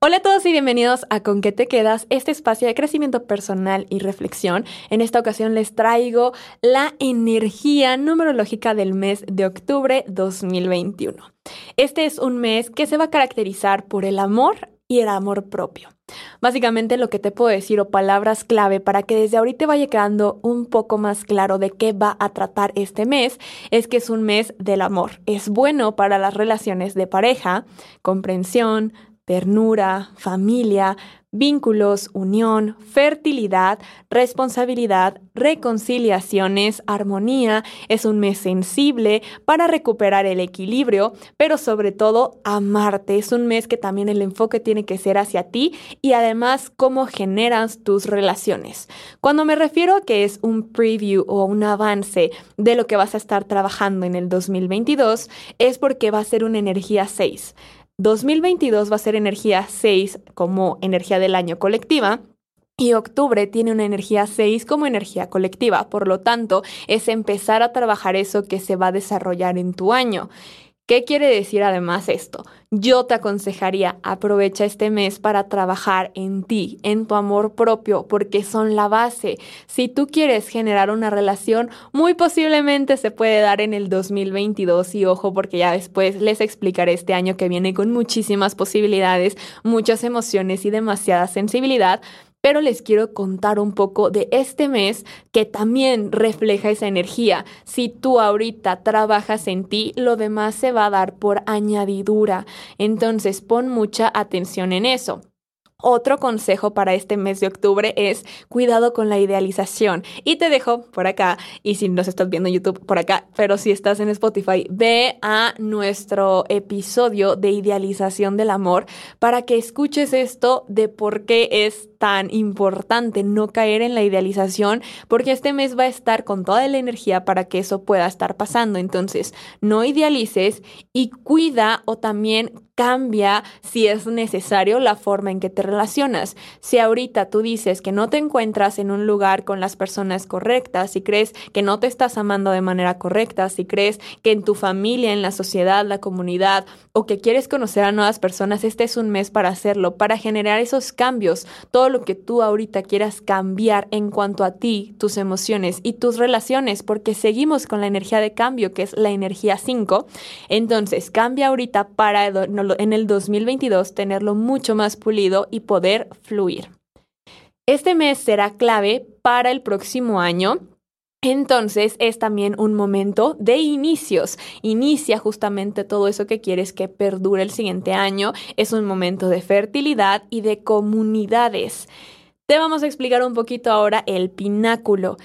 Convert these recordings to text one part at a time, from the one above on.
Hola a todos y bienvenidos a Con qué te quedas, este espacio de crecimiento personal y reflexión. En esta ocasión les traigo la energía numerológica del mes de octubre 2021. Este es un mes que se va a caracterizar por el amor y el amor propio. Básicamente lo que te puedo decir o palabras clave para que desde ahorita vaya quedando un poco más claro de qué va a tratar este mes es que es un mes del amor. Es bueno para las relaciones de pareja, comprensión, ternura, familia, vínculos, unión, fertilidad, responsabilidad, reconciliaciones, armonía. Es un mes sensible para recuperar el equilibrio, pero sobre todo amarte. Es un mes que también el enfoque tiene que ser hacia ti y además cómo generas tus relaciones. Cuando me refiero a que es un preview o un avance de lo que vas a estar trabajando en el 2022, es porque va a ser una energía 6. 2022 va a ser energía 6 como energía del año colectiva. Y octubre tiene una energía 6 como energía colectiva, por lo tanto, es empezar a trabajar eso que se va a desarrollar en tu año. ¿Qué quiere decir además esto? Yo te aconsejaría, aprovecha este mes para trabajar en ti, en tu amor propio, porque son la base. Si tú quieres generar una relación, muy posiblemente se puede dar en el 2022 y ojo, porque ya después les explicaré este año que viene con muchísimas posibilidades, muchas emociones y demasiada sensibilidad pero les quiero contar un poco de este mes que también refleja esa energía. Si tú ahorita trabajas en ti, lo demás se va a dar por añadidura. Entonces pon mucha atención en eso. Otro consejo para este mes de octubre es cuidado con la idealización. Y te dejo por acá, y si nos estás viendo en YouTube, por acá, pero si estás en Spotify, ve a nuestro episodio de idealización del amor para que escuches esto de por qué es tan importante no caer en la idealización, porque este mes va a estar con toda la energía para que eso pueda estar pasando. Entonces, no idealices y cuida o también cambia si es necesario la forma en que te relacionas. Si ahorita tú dices que no te encuentras en un lugar con las personas correctas, si crees que no te estás amando de manera correcta, si crees que en tu familia, en la sociedad, la comunidad o que quieres conocer a nuevas personas, este es un mes para hacerlo, para generar esos cambios, todo lo que tú ahorita quieras cambiar en cuanto a ti, tus emociones y tus relaciones, porque seguimos con la energía de cambio, que es la energía 5. Entonces, cambia ahorita para en el 2022 tenerlo mucho más pulido y poder fluir. Este mes será clave para el próximo año entonces es también un momento de inicios. Inicia justamente todo eso que quieres que perdure el siguiente año. Es un momento de fertilidad y de comunidades. Te vamos a explicar un poquito ahora el pináculo.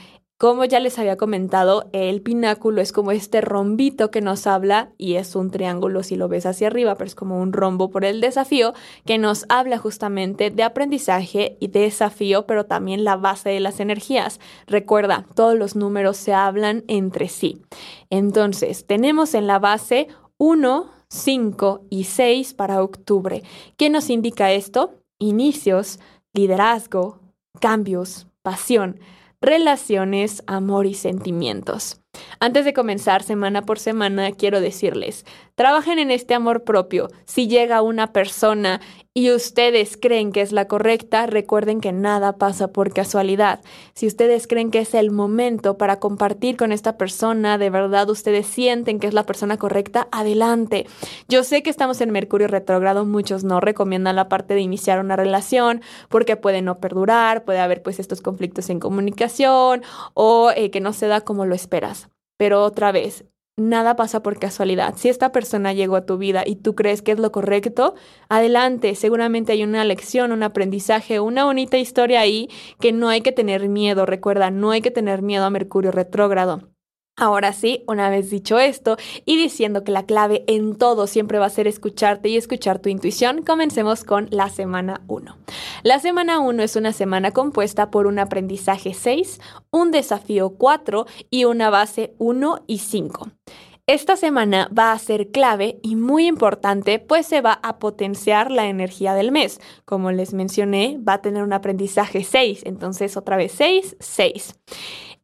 Como ya les había comentado, el pináculo es como este rombito que nos habla y es un triángulo si lo ves hacia arriba, pero es como un rombo por el desafío que nos habla justamente de aprendizaje y desafío, pero también la base de las energías. Recuerda, todos los números se hablan entre sí. Entonces, tenemos en la base 1, 5 y 6 para octubre. ¿Qué nos indica esto? Inicios, liderazgo, cambios, pasión relaciones, amor y sentimientos. Antes de comenzar semana por semana, quiero decirles, trabajen en este amor propio. Si llega una persona y ustedes creen que es la correcta, recuerden que nada pasa por casualidad. Si ustedes creen que es el momento para compartir con esta persona, de verdad ustedes sienten que es la persona correcta, adelante. Yo sé que estamos en Mercurio retrógrado, muchos no recomiendan la parte de iniciar una relación porque puede no perdurar, puede haber pues estos conflictos en comunicación o eh, que no se da como lo esperas. Pero otra vez, nada pasa por casualidad. Si esta persona llegó a tu vida y tú crees que es lo correcto, adelante. Seguramente hay una lección, un aprendizaje, una bonita historia ahí que no hay que tener miedo. Recuerda, no hay que tener miedo a Mercurio retrógrado. Ahora sí, una vez dicho esto y diciendo que la clave en todo siempre va a ser escucharte y escuchar tu intuición, comencemos con la semana 1. La semana 1 es una semana compuesta por un aprendizaje 6, un desafío 4 y una base 1 y 5. Esta semana va a ser clave y muy importante, pues se va a potenciar la energía del mes. Como les mencioné, va a tener un aprendizaje 6, entonces otra vez 6, 6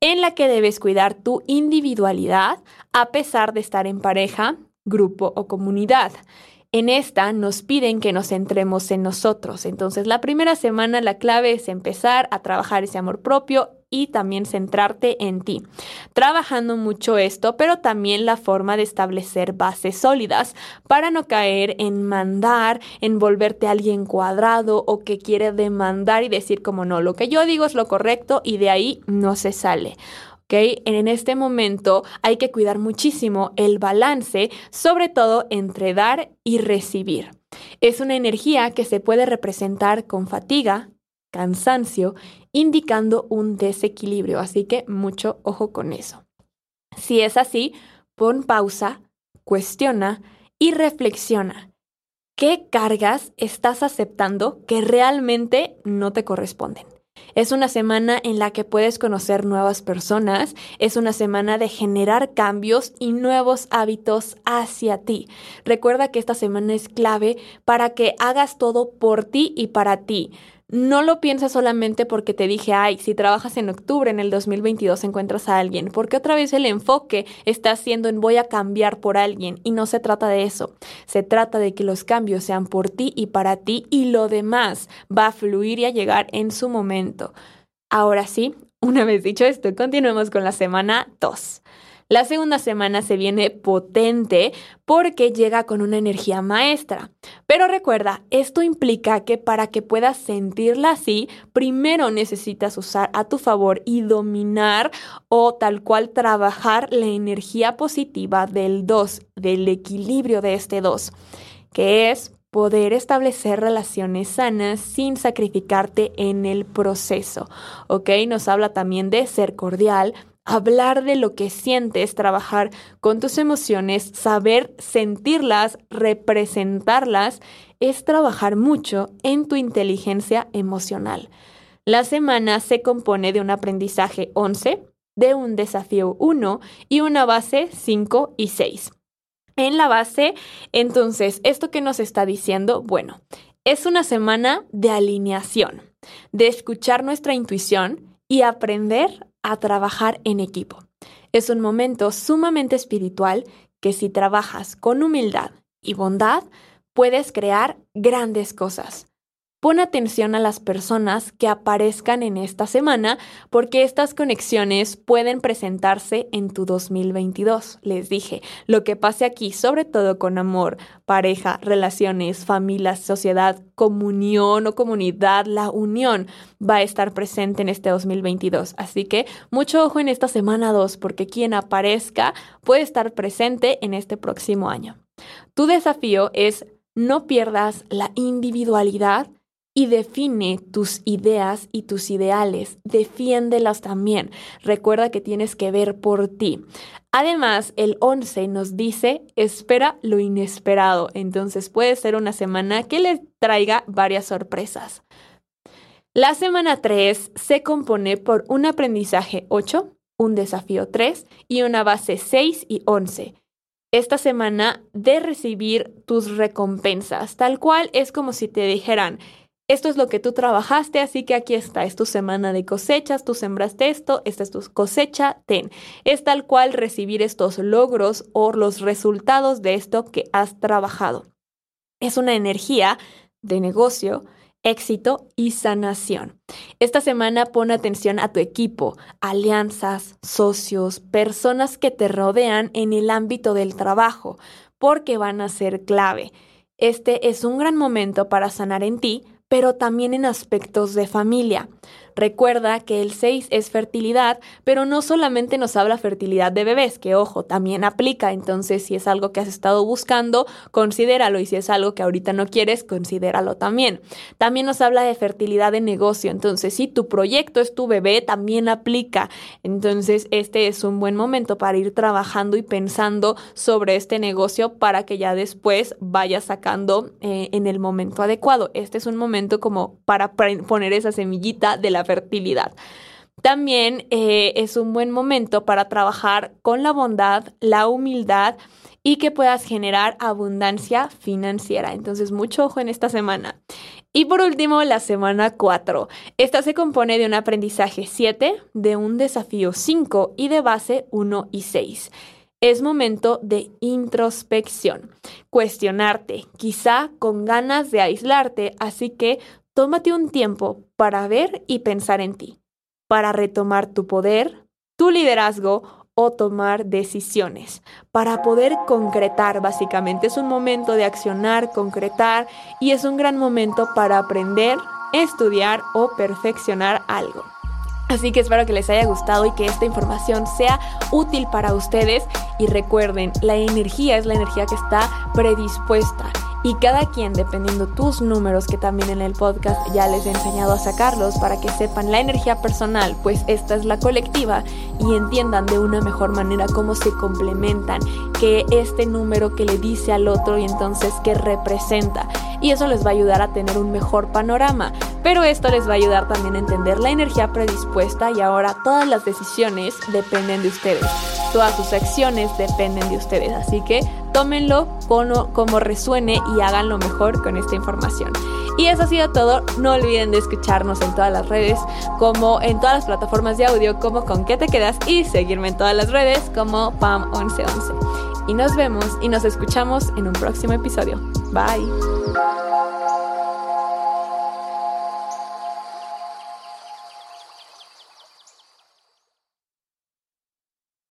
en la que debes cuidar tu individualidad a pesar de estar en pareja, grupo o comunidad. En esta nos piden que nos centremos en nosotros. Entonces, la primera semana la clave es empezar a trabajar ese amor propio y también centrarte en ti. Trabajando mucho esto, pero también la forma de establecer bases sólidas para no caer en mandar, en volverte alguien cuadrado o que quiere demandar y decir como no, lo que yo digo es lo correcto y de ahí no se sale. En este momento hay que cuidar muchísimo el balance, sobre todo entre dar y recibir. Es una energía que se puede representar con fatiga, cansancio, indicando un desequilibrio, así que mucho ojo con eso. Si es así, pon pausa, cuestiona y reflexiona. ¿Qué cargas estás aceptando que realmente no te corresponden? Es una semana en la que puedes conocer nuevas personas, es una semana de generar cambios y nuevos hábitos hacia ti. Recuerda que esta semana es clave para que hagas todo por ti y para ti. No lo pienses solamente porque te dije, ay, si trabajas en octubre en el 2022 encuentras a alguien, porque otra vez el enfoque está siendo en voy a cambiar por alguien y no se trata de eso. Se trata de que los cambios sean por ti y para ti y lo demás va a fluir y a llegar en su momento. Ahora sí, una vez dicho esto, continuemos con la semana 2. La segunda semana se viene potente porque llega con una energía maestra. Pero recuerda, esto implica que para que puedas sentirla así, primero necesitas usar a tu favor y dominar o tal cual trabajar la energía positiva del 2, del equilibrio de este 2, que es poder establecer relaciones sanas sin sacrificarte en el proceso. ¿Ok? Nos habla también de ser cordial, hablar de lo que sientes, trabajar con tus emociones, saber sentirlas, representarlas, es trabajar mucho en tu inteligencia emocional. La semana se compone de un aprendizaje 11, de un desafío 1 y una base 5 y 6. En la base, entonces, ¿esto que nos está diciendo? Bueno, es una semana de alineación, de escuchar nuestra intuición y aprender a trabajar en equipo. Es un momento sumamente espiritual que si trabajas con humildad y bondad, puedes crear grandes cosas. Pon atención a las personas que aparezcan en esta semana porque estas conexiones pueden presentarse en tu 2022. Les dije, lo que pase aquí, sobre todo con amor, pareja, relaciones, familia, sociedad, comunión o comunidad, la unión va a estar presente en este 2022. Así que mucho ojo en esta semana 2 porque quien aparezca puede estar presente en este próximo año. Tu desafío es no pierdas la individualidad y define tus ideas y tus ideales. Defiéndelas también. Recuerda que tienes que ver por ti. Además, el 11 nos dice, espera lo inesperado. Entonces puede ser una semana que le traiga varias sorpresas. La semana 3 se compone por un aprendizaje 8, un desafío 3 y una base 6 y 11 esta semana de recibir tus recompensas. Tal cual es como si te dijeran, esto es lo que tú trabajaste, así que aquí está, es tu semana de cosechas, tú sembraste esto, esta es tu cosecha, ten. Es tal cual recibir estos logros o los resultados de esto que has trabajado. Es una energía de negocio, éxito y sanación. Esta semana pon atención a tu equipo, alianzas, socios, personas que te rodean en el ámbito del trabajo, porque van a ser clave. Este es un gran momento para sanar en ti, pero también en aspectos de familia. Recuerda que el 6 es fertilidad, pero no solamente nos habla fertilidad de bebés, que ojo, también aplica. Entonces, si es algo que has estado buscando, considéralo. Y si es algo que ahorita no quieres, considéralo también. También nos habla de fertilidad de negocio. Entonces, si tu proyecto es tu bebé, también aplica. Entonces, este es un buen momento para ir trabajando y pensando sobre este negocio para que ya después vayas sacando eh, en el momento adecuado. Este es un momento como para poner esa semillita de la fertilidad. También eh, es un buen momento para trabajar con la bondad, la humildad y que puedas generar abundancia financiera. Entonces, mucho ojo en esta semana. Y por último, la semana 4. Esta se compone de un aprendizaje 7, de un desafío 5 y de base 1 y 6. es momento de introspección, cuestionarte, quizá con ganas de aislarte, así que tómate un tiempo para ver y pensar en ti, para retomar tu poder, tu liderazgo o tomar decisiones, para poder concretar básicamente. Es un momento de accionar, concretar y es un gran momento para aprender, estudiar o perfeccionar algo. Así que espero que les haya gustado y que esta información sea útil para ustedes. Y recuerden, la energía es la energía que está predispuesta. Y cada quien, dependiendo tus números, que también en el podcast ya les he enseñado a sacarlos para que sepan la energía personal, pues esta es la colectiva y entiendan de una mejor manera cómo se complementan, que este número que le dice al otro y entonces qué representa. Y eso les va a ayudar a tener un mejor panorama. Pero esto les va a ayudar también a entender la energía predispuesta y ahora todas las decisiones dependen de ustedes. Todas sus acciones dependen de ustedes. Así que tómenlo como, como resuene y hagan lo mejor con esta información. Y eso ha sido todo. No olviden de escucharnos en todas las redes, como en todas las plataformas de audio, como con qué te quedas y seguirme en todas las redes como PAM1111. Y nos vemos y nos escuchamos en un próximo episodio. Bye.